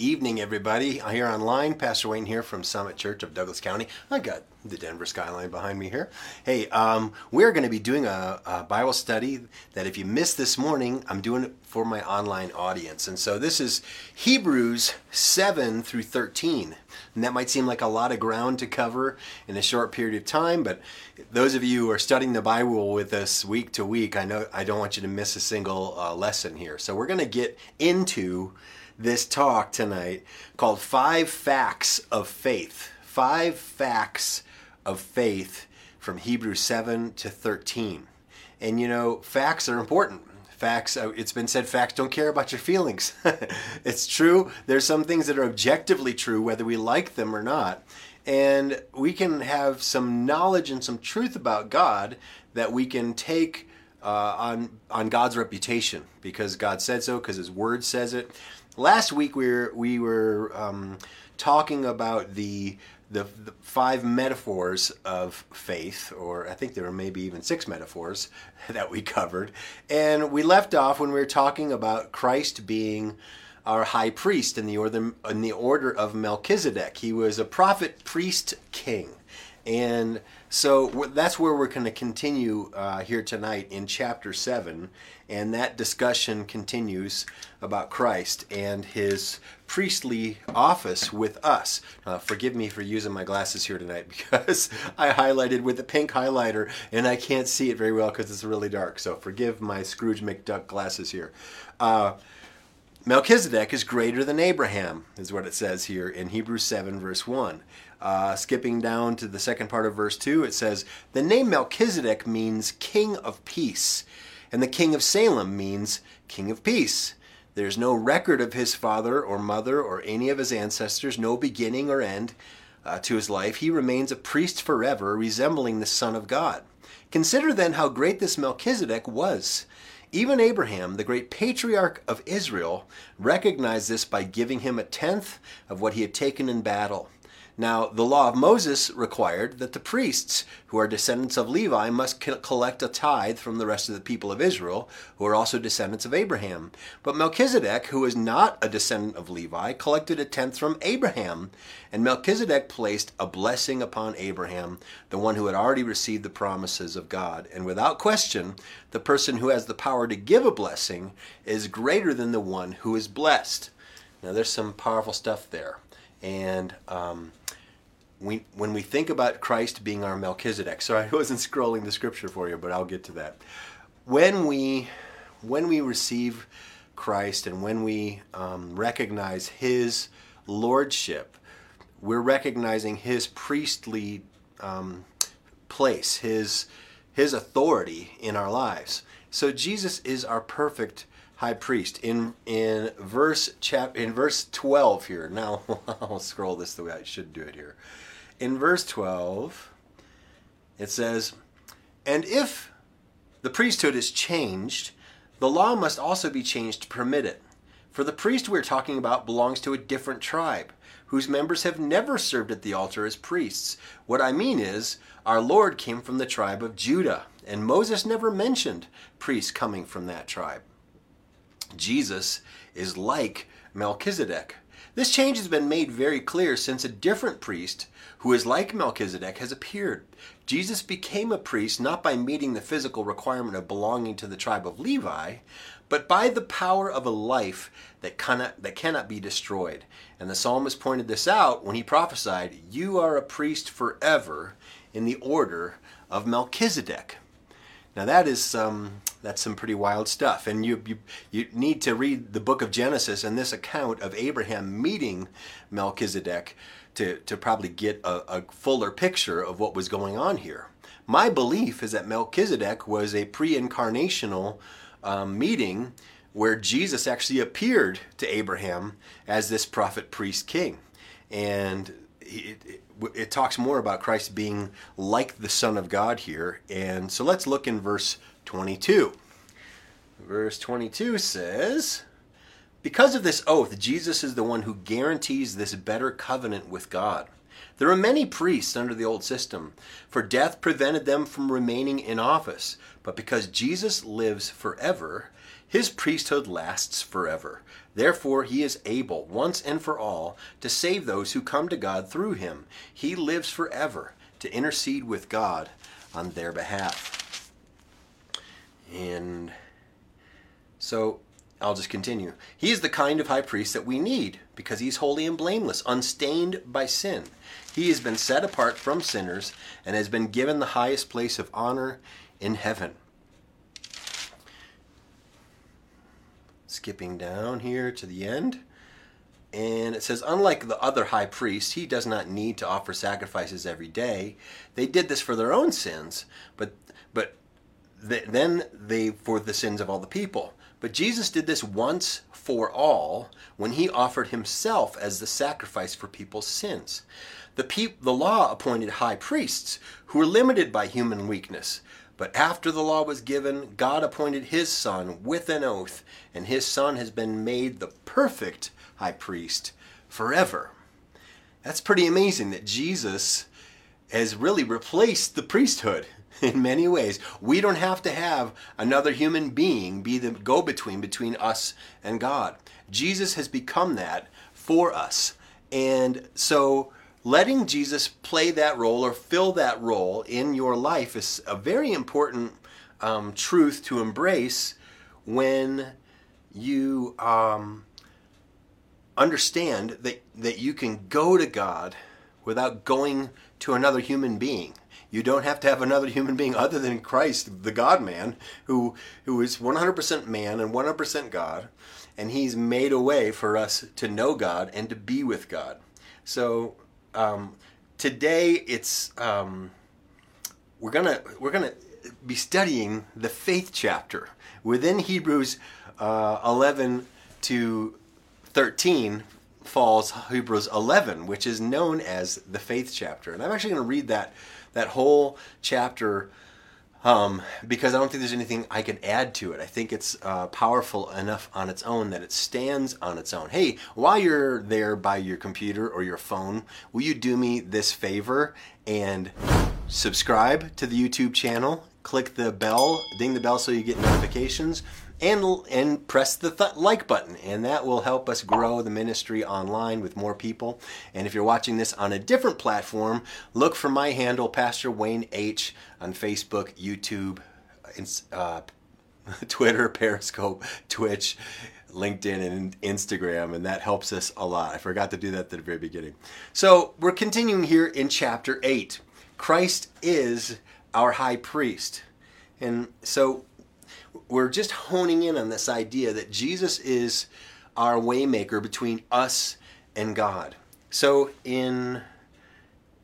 evening, everybody. I'm here online, Pastor Wayne here from Summit Church of Douglas County. I got the Denver skyline behind me here. Hey, um, we're going to be doing a, a, Bible study that if you missed this morning, I'm doing it for my online audience. And so this is Hebrews 7 through 13. And that might seem like a lot of ground to cover in a short period of time, but those of you who are studying the Bible with us week to week, I know I don't want you to miss a single uh, lesson here. So we're going to get into this talk tonight called Five Facts of Faith. Five Facts of Faith from Hebrews 7 to 13. And you know, facts are important. Facts, uh, it's been said, facts don't care about your feelings. it's true. There's some things that are objectively true, whether we like them or not. And we can have some knowledge and some truth about God that we can take uh, on on God's reputation because God said so, because His Word says it. Last week we were we were um, talking about the, the, the five metaphors of faith, or I think there were maybe even six metaphors that we covered, and we left off when we were talking about Christ being our high priest in the order in the order of Melchizedek. He was a prophet, priest, king, and so that's where we're going to continue uh, here tonight in chapter 7. And that discussion continues about Christ and his priestly office with us. Uh, forgive me for using my glasses here tonight because I highlighted with a pink highlighter and I can't see it very well because it's really dark. So forgive my Scrooge McDuck glasses here. Uh, Melchizedek is greater than Abraham, is what it says here in Hebrews 7, verse 1. Uh, skipping down to the second part of verse 2, it says, The name Melchizedek means king of peace, and the king of Salem means king of peace. There's no record of his father or mother or any of his ancestors, no beginning or end uh, to his life. He remains a priest forever, resembling the Son of God. Consider then how great this Melchizedek was. Even Abraham, the great patriarch of Israel, recognized this by giving him a tenth of what he had taken in battle. Now, the law of Moses required that the priests, who are descendants of Levi, must collect a tithe from the rest of the people of Israel, who are also descendants of Abraham. But Melchizedek, who is not a descendant of Levi, collected a tenth from Abraham. And Melchizedek placed a blessing upon Abraham, the one who had already received the promises of God. And without question, the person who has the power to give a blessing is greater than the one who is blessed. Now, there's some powerful stuff there. And um, we, when we think about Christ being our Melchizedek, sorry, I wasn't scrolling the scripture for you, but I'll get to that. When we, when we receive Christ and when we um, recognize His lordship, we're recognizing His priestly um, place, His His authority in our lives. So Jesus is our perfect high priest. In in verse chap in verse 12 here. Now I'll scroll this the way I should do it here. In verse 12 it says, "And if the priesthood is changed, the law must also be changed to permit it. For the priest we're talking about belongs to a different tribe, whose members have never served at the altar as priests. What I mean is, our Lord came from the tribe of Judah, and Moses never mentioned priests coming from that tribe. Jesus is like Melchizedek. This change has been made very clear since a different priest who is like Melchizedek has appeared. Jesus became a priest not by meeting the physical requirement of belonging to the tribe of Levi, but by the power of a life that cannot, that cannot be destroyed. And the psalmist pointed this out when he prophesied, You are a priest forever in the order of Melchizedek. Now that is um, that's some pretty wild stuff, and you, you you need to read the book of Genesis and this account of Abraham meeting Melchizedek to to probably get a, a fuller picture of what was going on here. My belief is that Melchizedek was a pre-incarnational um, meeting where Jesus actually appeared to Abraham as this prophet, priest, king, and it, it, it talks more about Christ being like the Son of God here. And so let's look in verse 22. Verse 22 says, Because of this oath, Jesus is the one who guarantees this better covenant with God. There are many priests under the old system, for death prevented them from remaining in office. But because Jesus lives forever, his priesthood lasts forever. Therefore, he is able, once and for all, to save those who come to God through him. He lives forever to intercede with God on their behalf. And so I'll just continue. He is the kind of high priest that we need because he's holy and blameless, unstained by sin. He has been set apart from sinners and has been given the highest place of honor in heaven. Skipping down here to the end. And it says, unlike the other high priests, he does not need to offer sacrifices every day. They did this for their own sins, but but then they for the sins of all the people. But Jesus did this once for all when he offered himself as the sacrifice for people's sins. The, pe- the law appointed high priests who were limited by human weakness. But after the law was given, God appointed his son with an oath, and his son has been made the perfect high priest forever. That's pretty amazing that Jesus has really replaced the priesthood in many ways. We don't have to have another human being be the go between between us and God. Jesus has become that for us. And so letting Jesus play that role or fill that role in your life is a very important um, truth to embrace when you um, understand that, that you can go to God without going to another human being. You don't have to have another human being other than Christ, the God man, who, who is 100% man and 100% God. And he's made a way for us to know God and to be with God. So um, today it's um, we're gonna we're gonna be studying the faith chapter within Hebrews uh, 11 to 13 falls Hebrews 11, which is known as the faith chapter. And I'm actually going to read that that whole chapter um, because I don't think there's anything I can add to it. I think it's uh, powerful enough on its own that it stands on its own. Hey, while you're there by your computer or your phone, will you do me this favor and subscribe to the YouTube channel? Click the bell, ding the bell so you get notifications and and press the th- like button and that will help us grow the ministry online with more people. And if you're watching this on a different platform look for my handle pastor wayne h on facebook youtube uh, twitter periscope twitch linkedin and instagram and that helps us a lot. I forgot to do that at the very beginning. So we're continuing here in chapter 8 christ is our high priest. And so we're just honing in on this idea that Jesus is our waymaker between us and God. So in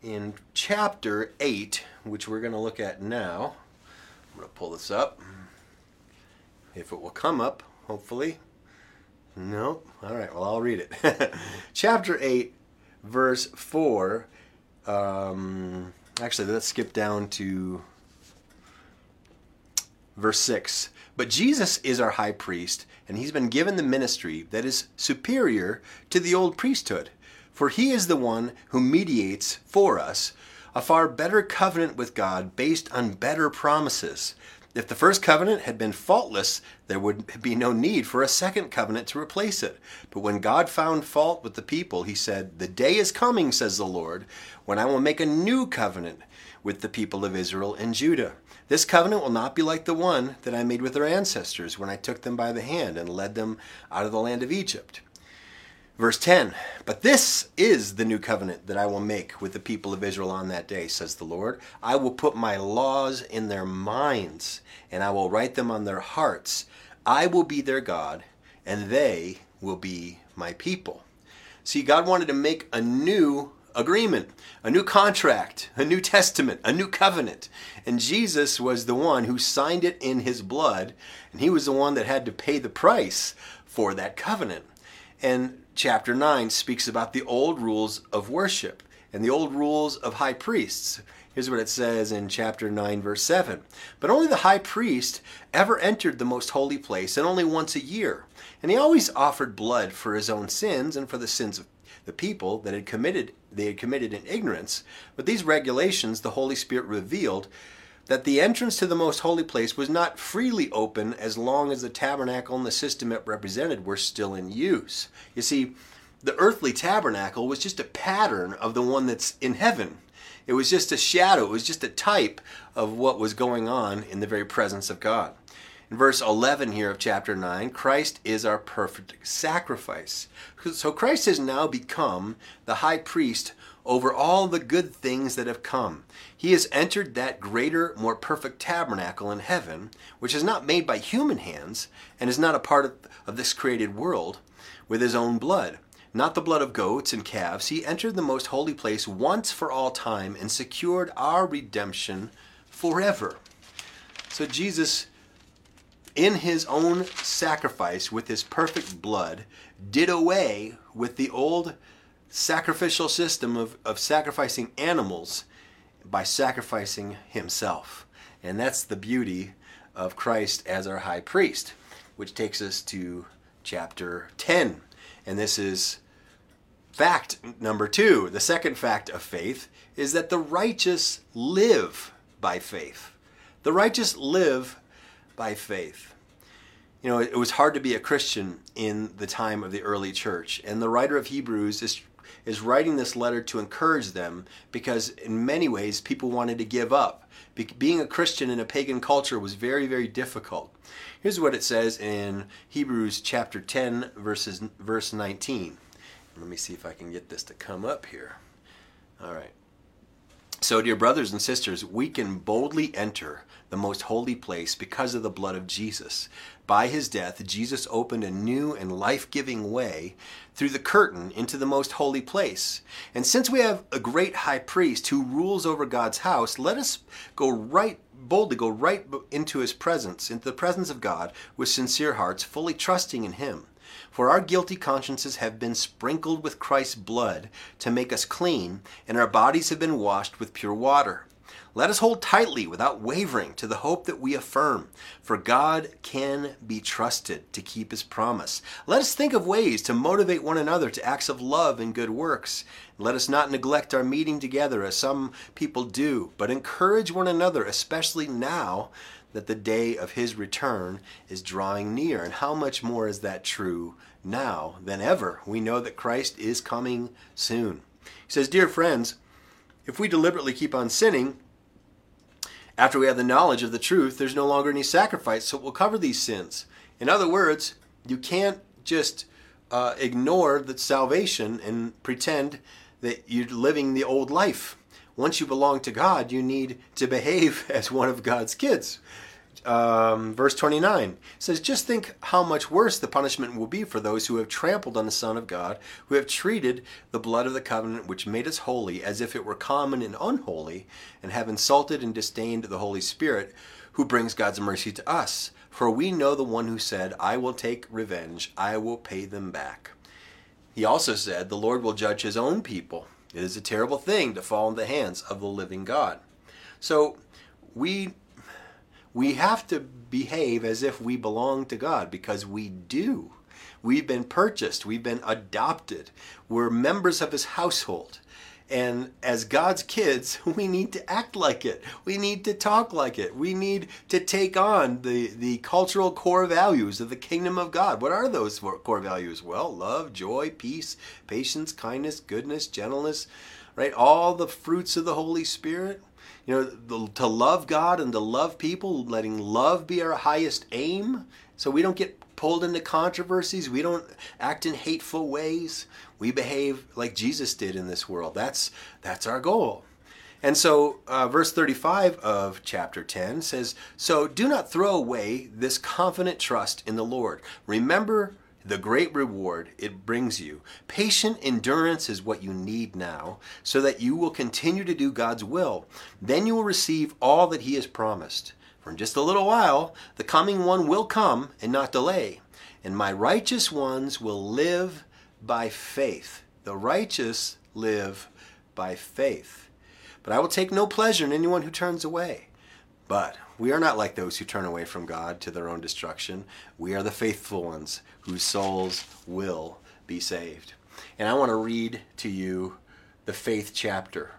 in chapter 8, which we're going to look at now, I'm going to pull this up. If it will come up, hopefully. No. All right, well, I'll read it. chapter 8, verse 4. Um, actually, let's skip down to verse 6. But Jesus is our high priest, and he's been given the ministry that is superior to the old priesthood. For he is the one who mediates for us a far better covenant with God based on better promises. If the first covenant had been faultless, there would be no need for a second covenant to replace it. But when God found fault with the people, he said, The day is coming, says the Lord, when I will make a new covenant with the people of Israel and Judah. This covenant will not be like the one that I made with their ancestors when I took them by the hand and led them out of the land of Egypt. Verse 10 But this is the new covenant that I will make with the people of Israel on that day, says the Lord. I will put my laws in their minds, and I will write them on their hearts. I will be their God, and they will be my people. See, God wanted to make a new agreement, a new contract, a new testament, a new covenant. And Jesus was the one who signed it in his blood, and he was the one that had to pay the price for that covenant. And chapter 9 speaks about the old rules of worship and the old rules of high priests. Here's what it says in chapter 9, verse 7. But only the high priest ever entered the most holy place, and only once a year. And he always offered blood for his own sins and for the sins of the people that had committed they had committed in ignorance. But these regulations the Holy Spirit revealed that the entrance to the most holy place was not freely open as long as the tabernacle and the system it represented were still in use. You see, the earthly tabernacle was just a pattern of the one that's in heaven. It was just a shadow, it was just a type of what was going on in the very presence of God. In verse 11 here of chapter 9, Christ is our perfect sacrifice. So Christ has now become the high priest over all the good things that have come. He has entered that greater, more perfect tabernacle in heaven, which is not made by human hands and is not a part of, of this created world, with his own blood. Not the blood of goats and calves. He entered the most holy place once for all time and secured our redemption forever. So Jesus, in his own sacrifice with his perfect blood, did away with the old sacrificial system of, of sacrificing animals by sacrificing himself. And that's the beauty of Christ as our high priest, which takes us to chapter 10. And this is fact number two. The second fact of faith is that the righteous live by faith. The righteous live by faith. You know, it was hard to be a Christian in the time of the early church, and the writer of Hebrews is is writing this letter to encourage them because in many ways people wanted to give up. Be- being a Christian in a pagan culture was very, very difficult. Here's what it says in Hebrews chapter 10, verses, verse 19. Let me see if I can get this to come up here. All right. So, dear brothers and sisters, we can boldly enter the most holy place because of the blood of Jesus. By his death, Jesus opened a new and life giving way through the curtain into the most holy place. And since we have a great high priest who rules over God's house, let us go right boldly go right into his presence, into the presence of God with sincere hearts, fully trusting in him. For our guilty consciences have been sprinkled with Christ's blood to make us clean, and our bodies have been washed with pure water. Let us hold tightly without wavering to the hope that we affirm, for God can be trusted to keep his promise. Let us think of ways to motivate one another to acts of love and good works. Let us not neglect our meeting together as some people do, but encourage one another, especially now that the day of his return is drawing near. And how much more is that true now than ever? We know that Christ is coming soon. He says, Dear friends, if we deliberately keep on sinning, after we have the knowledge of the truth, there's no longer any sacrifice, so it will cover these sins. In other words, you can't just uh, ignore the salvation and pretend that you're living the old life. Once you belong to God, you need to behave as one of God's kids um, verse 29 says, Just think how much worse the punishment will be for those who have trampled on the Son of God, who have treated the blood of the covenant which made us holy as if it were common and unholy, and have insulted and disdained the Holy Spirit, who brings God's mercy to us. For we know the one who said, I will take revenge, I will pay them back. He also said, The Lord will judge his own people. It is a terrible thing to fall in the hands of the living God. So we we have to behave as if we belong to God because we do. We've been purchased, we've been adopted, we're members of His household. And as God's kids, we need to act like it. We need to talk like it. We need to take on the, the cultural core values of the kingdom of God. What are those core values? Well, love, joy, peace, patience, kindness, goodness, gentleness, right? All the fruits of the Holy Spirit you know, the, to love God and to love people, letting love be our highest aim so we don't get pulled into controversies. We don't act in hateful ways. We behave like Jesus did in this world. That's, that's our goal. And so, uh, verse 35 of chapter 10 says, So do not throw away this confident trust in the Lord. Remember the great reward it brings you. Patient endurance is what you need now, so that you will continue to do God's will. Then you will receive all that He has promised. For in just a little while, the coming one will come and not delay, and my righteous ones will live by faith. The righteous live by faith. But I will take no pleasure in anyone who turns away. But we are not like those who turn away from God to their own destruction. We are the faithful ones whose souls will be saved. And I want to read to you the faith chapter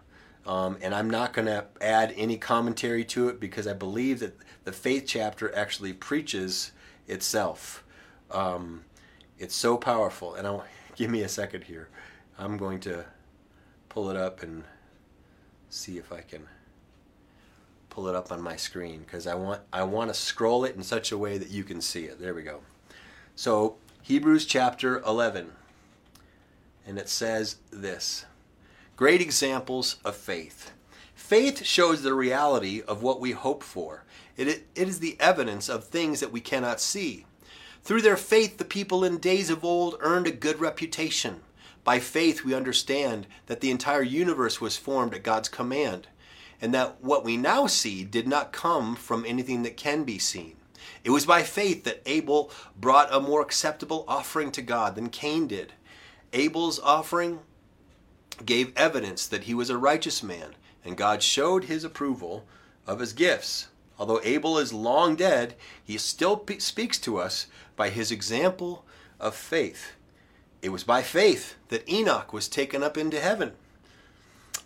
Um, and I'm not going to add any commentary to it because I believe that the faith chapter actually preaches itself. Um, it's so powerful. And I'll give me a second here. I'm going to pull it up and see if I can pull it up on my screen because I want I want to scroll it in such a way that you can see it. There we go. So Hebrews chapter 11 and it says this. Great examples of faith. Faith shows the reality of what we hope for. It, it is the evidence of things that we cannot see. Through their faith, the people in days of old earned a good reputation. By faith, we understand that the entire universe was formed at God's command and that what we now see did not come from anything that can be seen. It was by faith that Abel brought a more acceptable offering to God than Cain did. Abel's offering gave evidence that he was a righteous man, and God showed his approval of his gifts. Although Abel is long dead, he still speaks to us by his example of faith. It was by faith that Enoch was taken up into heaven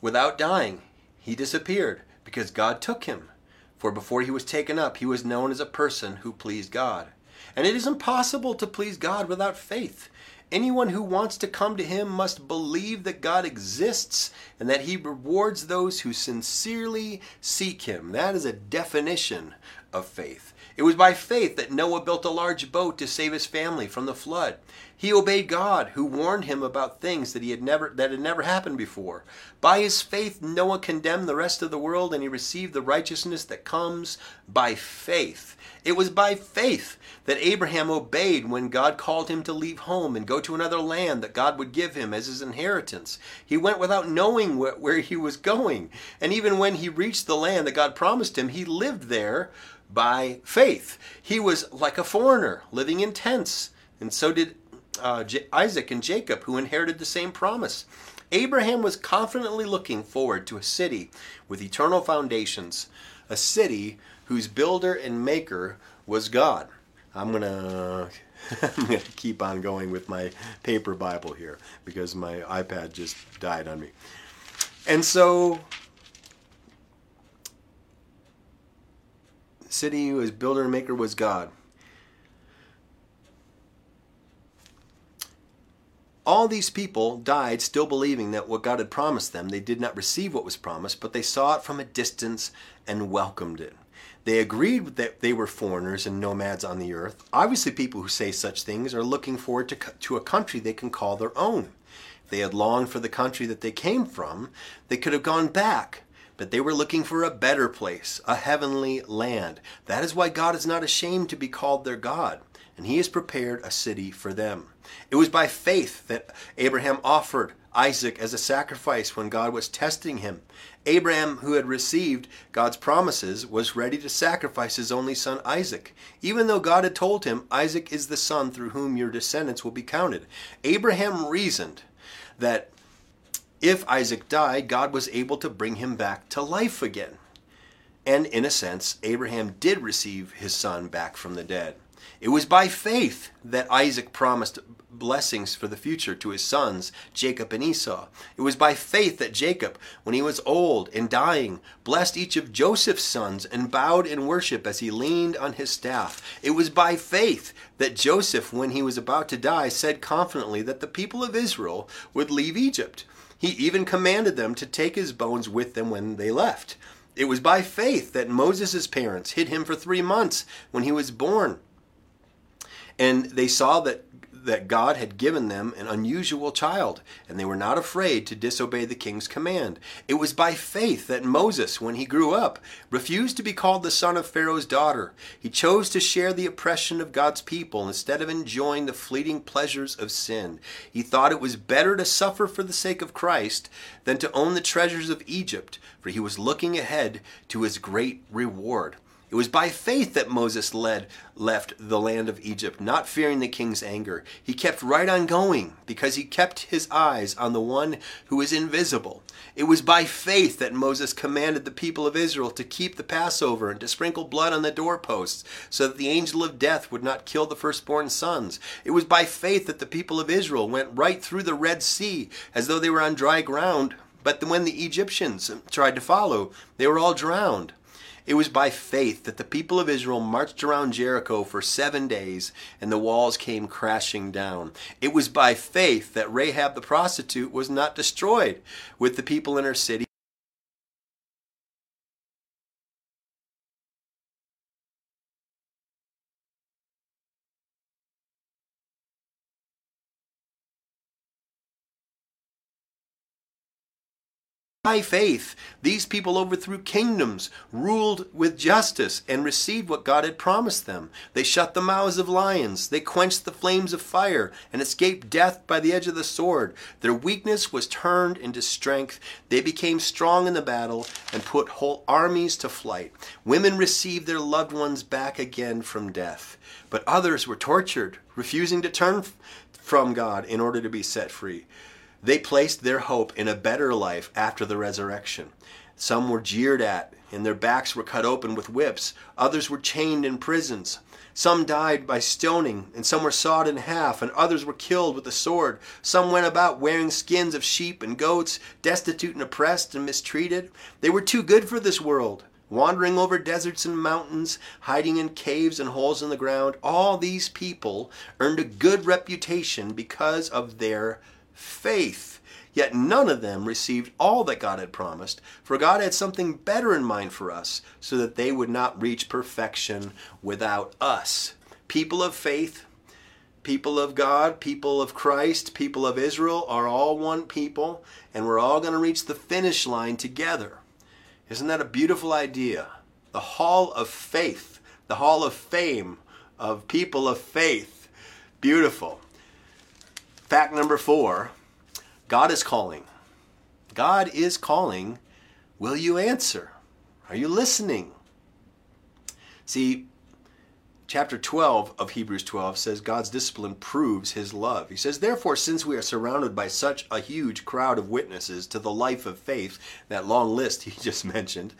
without dying he disappeared because God took him. For before he was taken up, he was known as a person who pleased God. And it is impossible to please God without faith. Anyone who wants to come to him must believe that God exists and that he rewards those who sincerely seek him. That is a definition of faith. It was by faith that Noah built a large boat to save his family from the flood. He obeyed God, who warned him about things that he had never that had never happened before. By his faith Noah condemned the rest of the world and he received the righteousness that comes by faith. It was by faith that Abraham obeyed when God called him to leave home and go to another land that God would give him as his inheritance. He went without knowing where, where he was going. And even when he reached the land that God promised him, he lived there by faith. He was like a foreigner living in tents, and so did uh, J- Isaac and Jacob, who inherited the same promise. Abraham was confidently looking forward to a city with eternal foundations, a city whose builder and maker was God. I'm gonna I'm gonna keep on going with my paper Bible here because my iPad just died on me. And so city whose builder and maker was God. All these people died still believing that what God had promised them, they did not receive what was promised, but they saw it from a distance and welcomed it. They agreed that they were foreigners and nomads on the earth. Obviously, people who say such things are looking forward to, to a country they can call their own. If they had longed for the country that they came from, they could have gone back but they were looking for a better place, a heavenly land. That is why God is not ashamed to be called their God, and He has prepared a city for them. It was by faith that Abraham offered Isaac as a sacrifice when God was testing him. Abraham, who had received God's promises, was ready to sacrifice his only son Isaac, even though God had told him, Isaac is the son through whom your descendants will be counted. Abraham reasoned that if Isaac died, God was able to bring him back to life again. And in a sense, Abraham did receive his son back from the dead. It was by faith that Isaac promised blessings for the future to his sons, Jacob and Esau. It was by faith that Jacob, when he was old and dying, blessed each of Joseph's sons and bowed in worship as he leaned on his staff. It was by faith that Joseph, when he was about to die, said confidently that the people of Israel would leave Egypt. He even commanded them to take his bones with them when they left. It was by faith that Moses' parents hid him for three months when he was born. And they saw that that God had given them an unusual child, and they were not afraid to disobey the king's command. It was by faith that Moses, when he grew up, refused to be called the son of Pharaoh's daughter. He chose to share the oppression of God's people instead of enjoying the fleeting pleasures of sin. He thought it was better to suffer for the sake of Christ than to own the treasures of Egypt, for he was looking ahead to his great reward. It was by faith that Moses led left the land of Egypt, not fearing the king's anger. He kept right on going because he kept his eyes on the one who is invisible. It was by faith that Moses commanded the people of Israel to keep the Passover and to sprinkle blood on the doorposts so that the angel of death would not kill the firstborn sons. It was by faith that the people of Israel went right through the Red Sea as though they were on dry ground But when the Egyptians tried to follow, they were all drowned. It was by faith that the people of Israel marched around Jericho for seven days and the walls came crashing down. It was by faith that Rahab the prostitute was not destroyed with the people in her city. By faith, these people overthrew kingdoms, ruled with justice, and received what God had promised them. They shut the mouths of lions, they quenched the flames of fire, and escaped death by the edge of the sword. Their weakness was turned into strength. They became strong in the battle and put whole armies to flight. Women received their loved ones back again from death. But others were tortured, refusing to turn from God in order to be set free. They placed their hope in a better life after the resurrection. Some were jeered at, and their backs were cut open with whips. Others were chained in prisons. Some died by stoning, and some were sawed in half, and others were killed with the sword. Some went about wearing skins of sheep and goats, destitute and oppressed and mistreated. They were too good for this world, wandering over deserts and mountains, hiding in caves and holes in the ground. All these people earned a good reputation because of their faith. Yet none of them received all that God had promised, for God had something better in mind for us, so that they would not reach perfection without us. People of faith, people of God, people of Christ, people of Israel are all one people, and we're all going to reach the finish line together. Isn't that a beautiful idea? The hall of faith, the hall of fame of people of faith. Beautiful. Fact number four God is calling. God is calling. Will you answer? Are you listening? See, chapter 12 of Hebrews 12 says God's discipline proves his love. He says, Therefore, since we are surrounded by such a huge crowd of witnesses to the life of faith, that long list he just mentioned,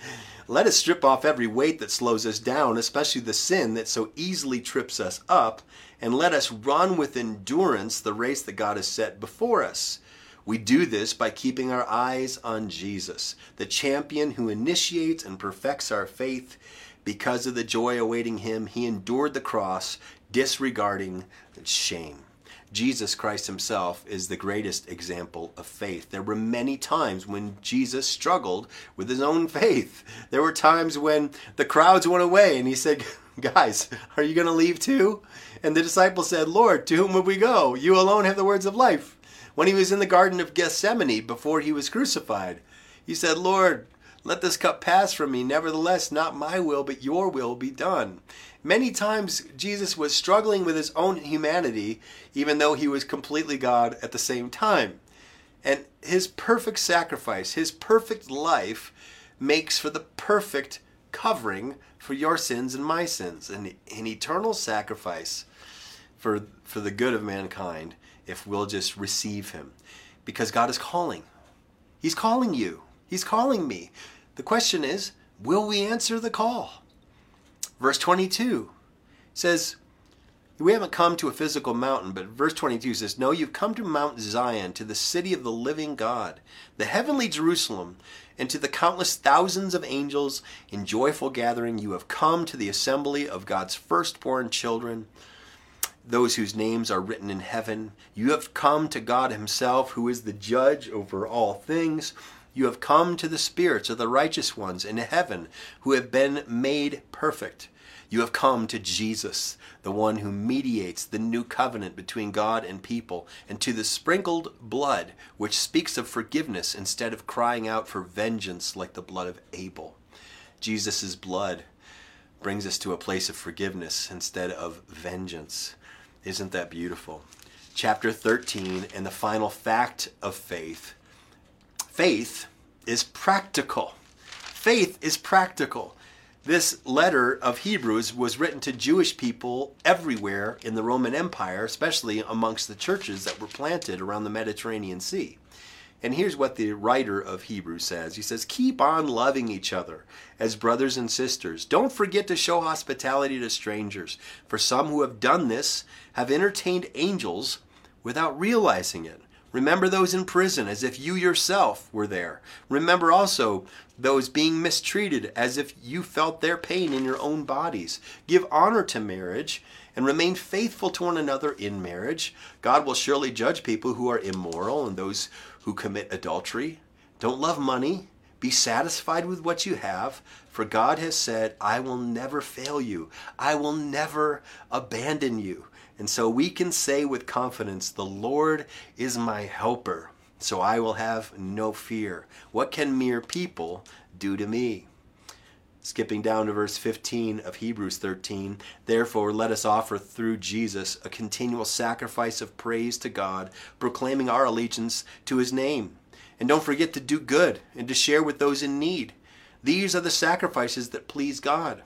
let us strip off every weight that slows us down, especially the sin that so easily trips us up, and let us run with endurance the race that God has set before us. We do this by keeping our eyes on Jesus, the champion who initiates and perfects our faith. Because of the joy awaiting him, he endured the cross, disregarding shame. Jesus Christ himself is the greatest example of faith. There were many times when Jesus struggled with his own faith. There were times when the crowds went away and he said, Guys, are you going to leave too? And the disciples said, Lord, to whom would we go? You alone have the words of life. When he was in the Garden of Gethsemane before he was crucified, he said, Lord, let this cup pass from me. Nevertheless, not my will, but your will be done. Many times, Jesus was struggling with his own humanity, even though he was completely God at the same time. And his perfect sacrifice, his perfect life, makes for the perfect covering for your sins and my sins, an, an eternal sacrifice for, for the good of mankind if we'll just receive him. Because God is calling. He's calling you. He's calling me. The question is, will we answer the call? Verse 22 says, we haven't come to a physical mountain, but verse 22 says, No, you've come to Mount Zion, to the city of the living God, the heavenly Jerusalem, and to the countless thousands of angels in joyful gathering. You have come to the assembly of God's firstborn children, those whose names are written in heaven. You have come to God Himself, who is the judge over all things. You have come to the spirits of the righteous ones in heaven who have been made perfect. You have come to Jesus, the one who mediates the new covenant between God and people, and to the sprinkled blood, which speaks of forgiveness instead of crying out for vengeance like the blood of Abel. Jesus' blood brings us to a place of forgiveness instead of vengeance. Isn't that beautiful? Chapter 13 and the final fact of faith faith is practical. Faith is practical. This letter of Hebrews was written to Jewish people everywhere in the Roman Empire, especially amongst the churches that were planted around the Mediterranean Sea. And here's what the writer of Hebrews says He says, Keep on loving each other as brothers and sisters. Don't forget to show hospitality to strangers, for some who have done this have entertained angels without realizing it. Remember those in prison as if you yourself were there. Remember also those being mistreated as if you felt their pain in your own bodies. Give honor to marriage and remain faithful to one another in marriage. God will surely judge people who are immoral and those who commit adultery. Don't love money. Be satisfied with what you have, for God has said, I will never fail you. I will never abandon you. And so we can say with confidence, The Lord is my helper, so I will have no fear. What can mere people do to me? Skipping down to verse 15 of Hebrews 13, therefore let us offer through Jesus a continual sacrifice of praise to God, proclaiming our allegiance to his name. And don't forget to do good and to share with those in need. These are the sacrifices that please God.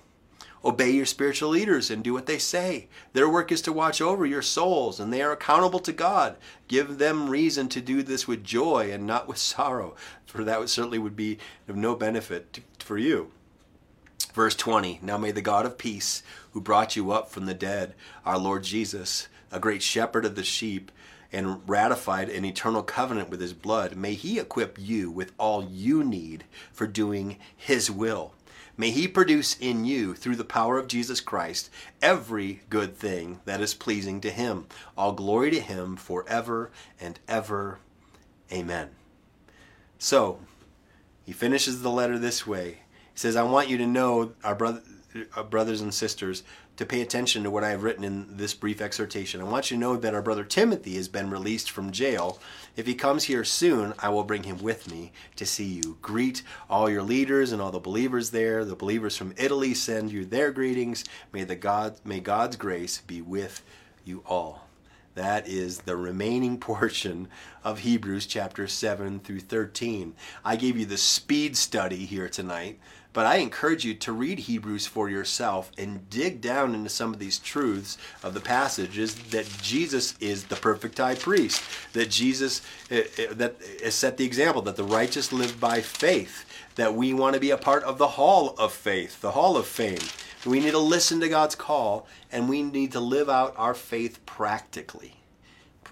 Obey your spiritual leaders and do what they say. Their work is to watch over your souls, and they are accountable to God. Give them reason to do this with joy and not with sorrow, for that certainly would be of no benefit for you. Verse 20 Now may the God of peace, who brought you up from the dead, our Lord Jesus, a great shepherd of the sheep, and ratified an eternal covenant with his blood, may he equip you with all you need for doing his will. May he produce in you, through the power of Jesus Christ, every good thing that is pleasing to him. All glory to him forever and ever. Amen. So, he finishes the letter this way he says, I want you to know, our, brother, our brothers and sisters, to pay attention to what I have written in this brief exhortation. I want you to know that our brother Timothy has been released from jail. If he comes here soon, I will bring him with me to see you. Greet all your leaders and all the believers there. The believers from Italy send you their greetings. May the God may God's grace be with you all. That is the remaining portion of Hebrews chapter 7 through 13. I gave you the speed study here tonight but I encourage you to read Hebrews for yourself and dig down into some of these truths of the passages that Jesus is the perfect high priest, that Jesus uh, uh, that has set the example that the righteous live by faith, that we want to be a part of the hall of faith, the hall of fame. We need to listen to God's call and we need to live out our faith practically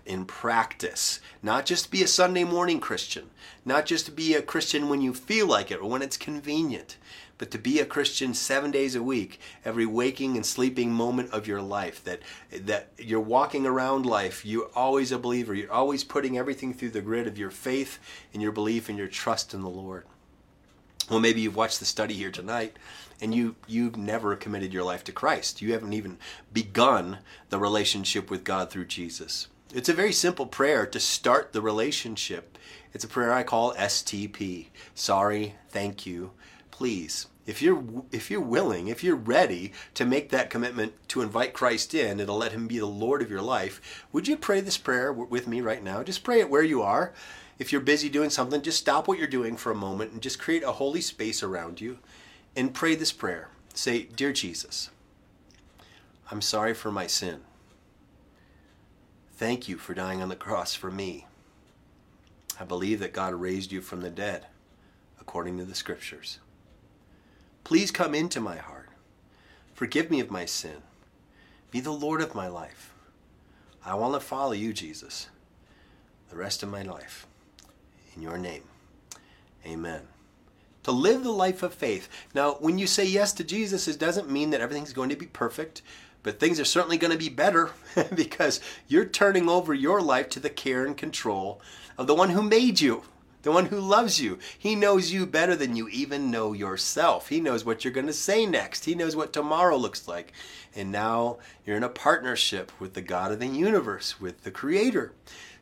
in practice. Not just be a Sunday morning Christian, not just be a Christian when you feel like it or when it's convenient, but to be a Christian seven days a week, every waking and sleeping moment of your life. That that you're walking around life, you're always a believer. You're always putting everything through the grid of your faith and your belief and your trust in the Lord. Well, maybe you've watched the study here tonight and you you've never committed your life to Christ. You haven't even begun the relationship with God through Jesus. It's a very simple prayer to start the relationship. It's a prayer I call STP. Sorry, thank you, please. If you're if you're willing, if you're ready to make that commitment to invite Christ in and to let him be the Lord of your life, would you pray this prayer with me right now? Just pray it where you are. If you're busy doing something, just stop what you're doing for a moment and just create a holy space around you and pray this prayer. Say, "Dear Jesus, I'm sorry for my sin. Thank you for dying on the cross for me. I believe that God raised you from the dead, according to the scriptures. Please come into my heart. Forgive me of my sin. Be the Lord of my life. I want to follow you, Jesus, the rest of my life. In your name, amen. To live the life of faith. Now, when you say yes to Jesus, it doesn't mean that everything's going to be perfect. But things are certainly going to be better because you're turning over your life to the care and control of the one who made you, the one who loves you. He knows you better than you even know yourself. He knows what you're going to say next. He knows what tomorrow looks like. And now you're in a partnership with the God of the universe, with the Creator.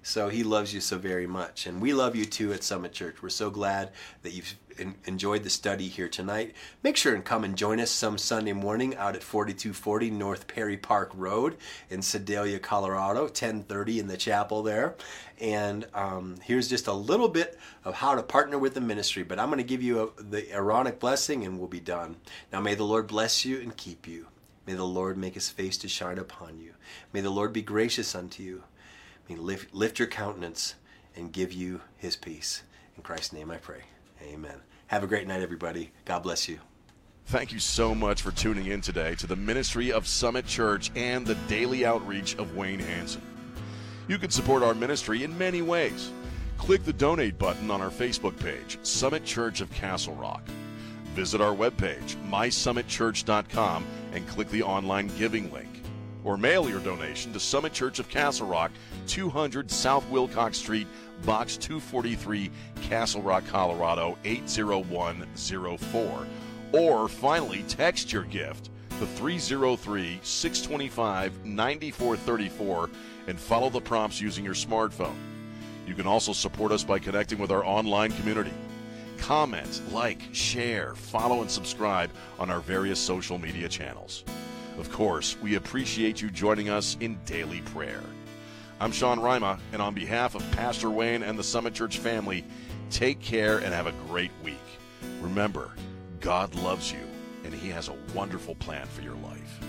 So he loves you so very much. And we love you too at Summit Church. We're so glad that you've enjoyed the study here tonight. Make sure and come and join us some Sunday morning out at 4240 North Perry Park Road in Sedalia, Colorado, 1030 in the chapel there. And um, here's just a little bit of how to partner with the ministry. But I'm going to give you a, the Aaronic blessing and we'll be done. Now may the Lord bless you and keep you. May the Lord make his face to shine upon you. May the Lord be gracious unto you lift, lift your countenance and give you his peace. In Christ's name I pray. Amen. Have a great night, everybody. God bless you. Thank you so much for tuning in today to the ministry of Summit Church and the daily outreach of Wayne Hanson. You can support our ministry in many ways. Click the donate button on our Facebook page, Summit Church of Castle Rock. Visit our webpage, mysummitchurch.com, and click the online giving link. Or mail your donation to Summit Church of Castle Rock, 200 South Wilcox Street, Box 243, Castle Rock, Colorado 80104. Or finally, text your gift to 303 625 9434 and follow the prompts using your smartphone. You can also support us by connecting with our online community. Comment, like, share, follow, and subscribe on our various social media channels. Of course, we appreciate you joining us in daily prayer. I'm Sean Rima, and on behalf of Pastor Wayne and the Summit Church family, take care and have a great week. Remember, God loves you, and He has a wonderful plan for your life.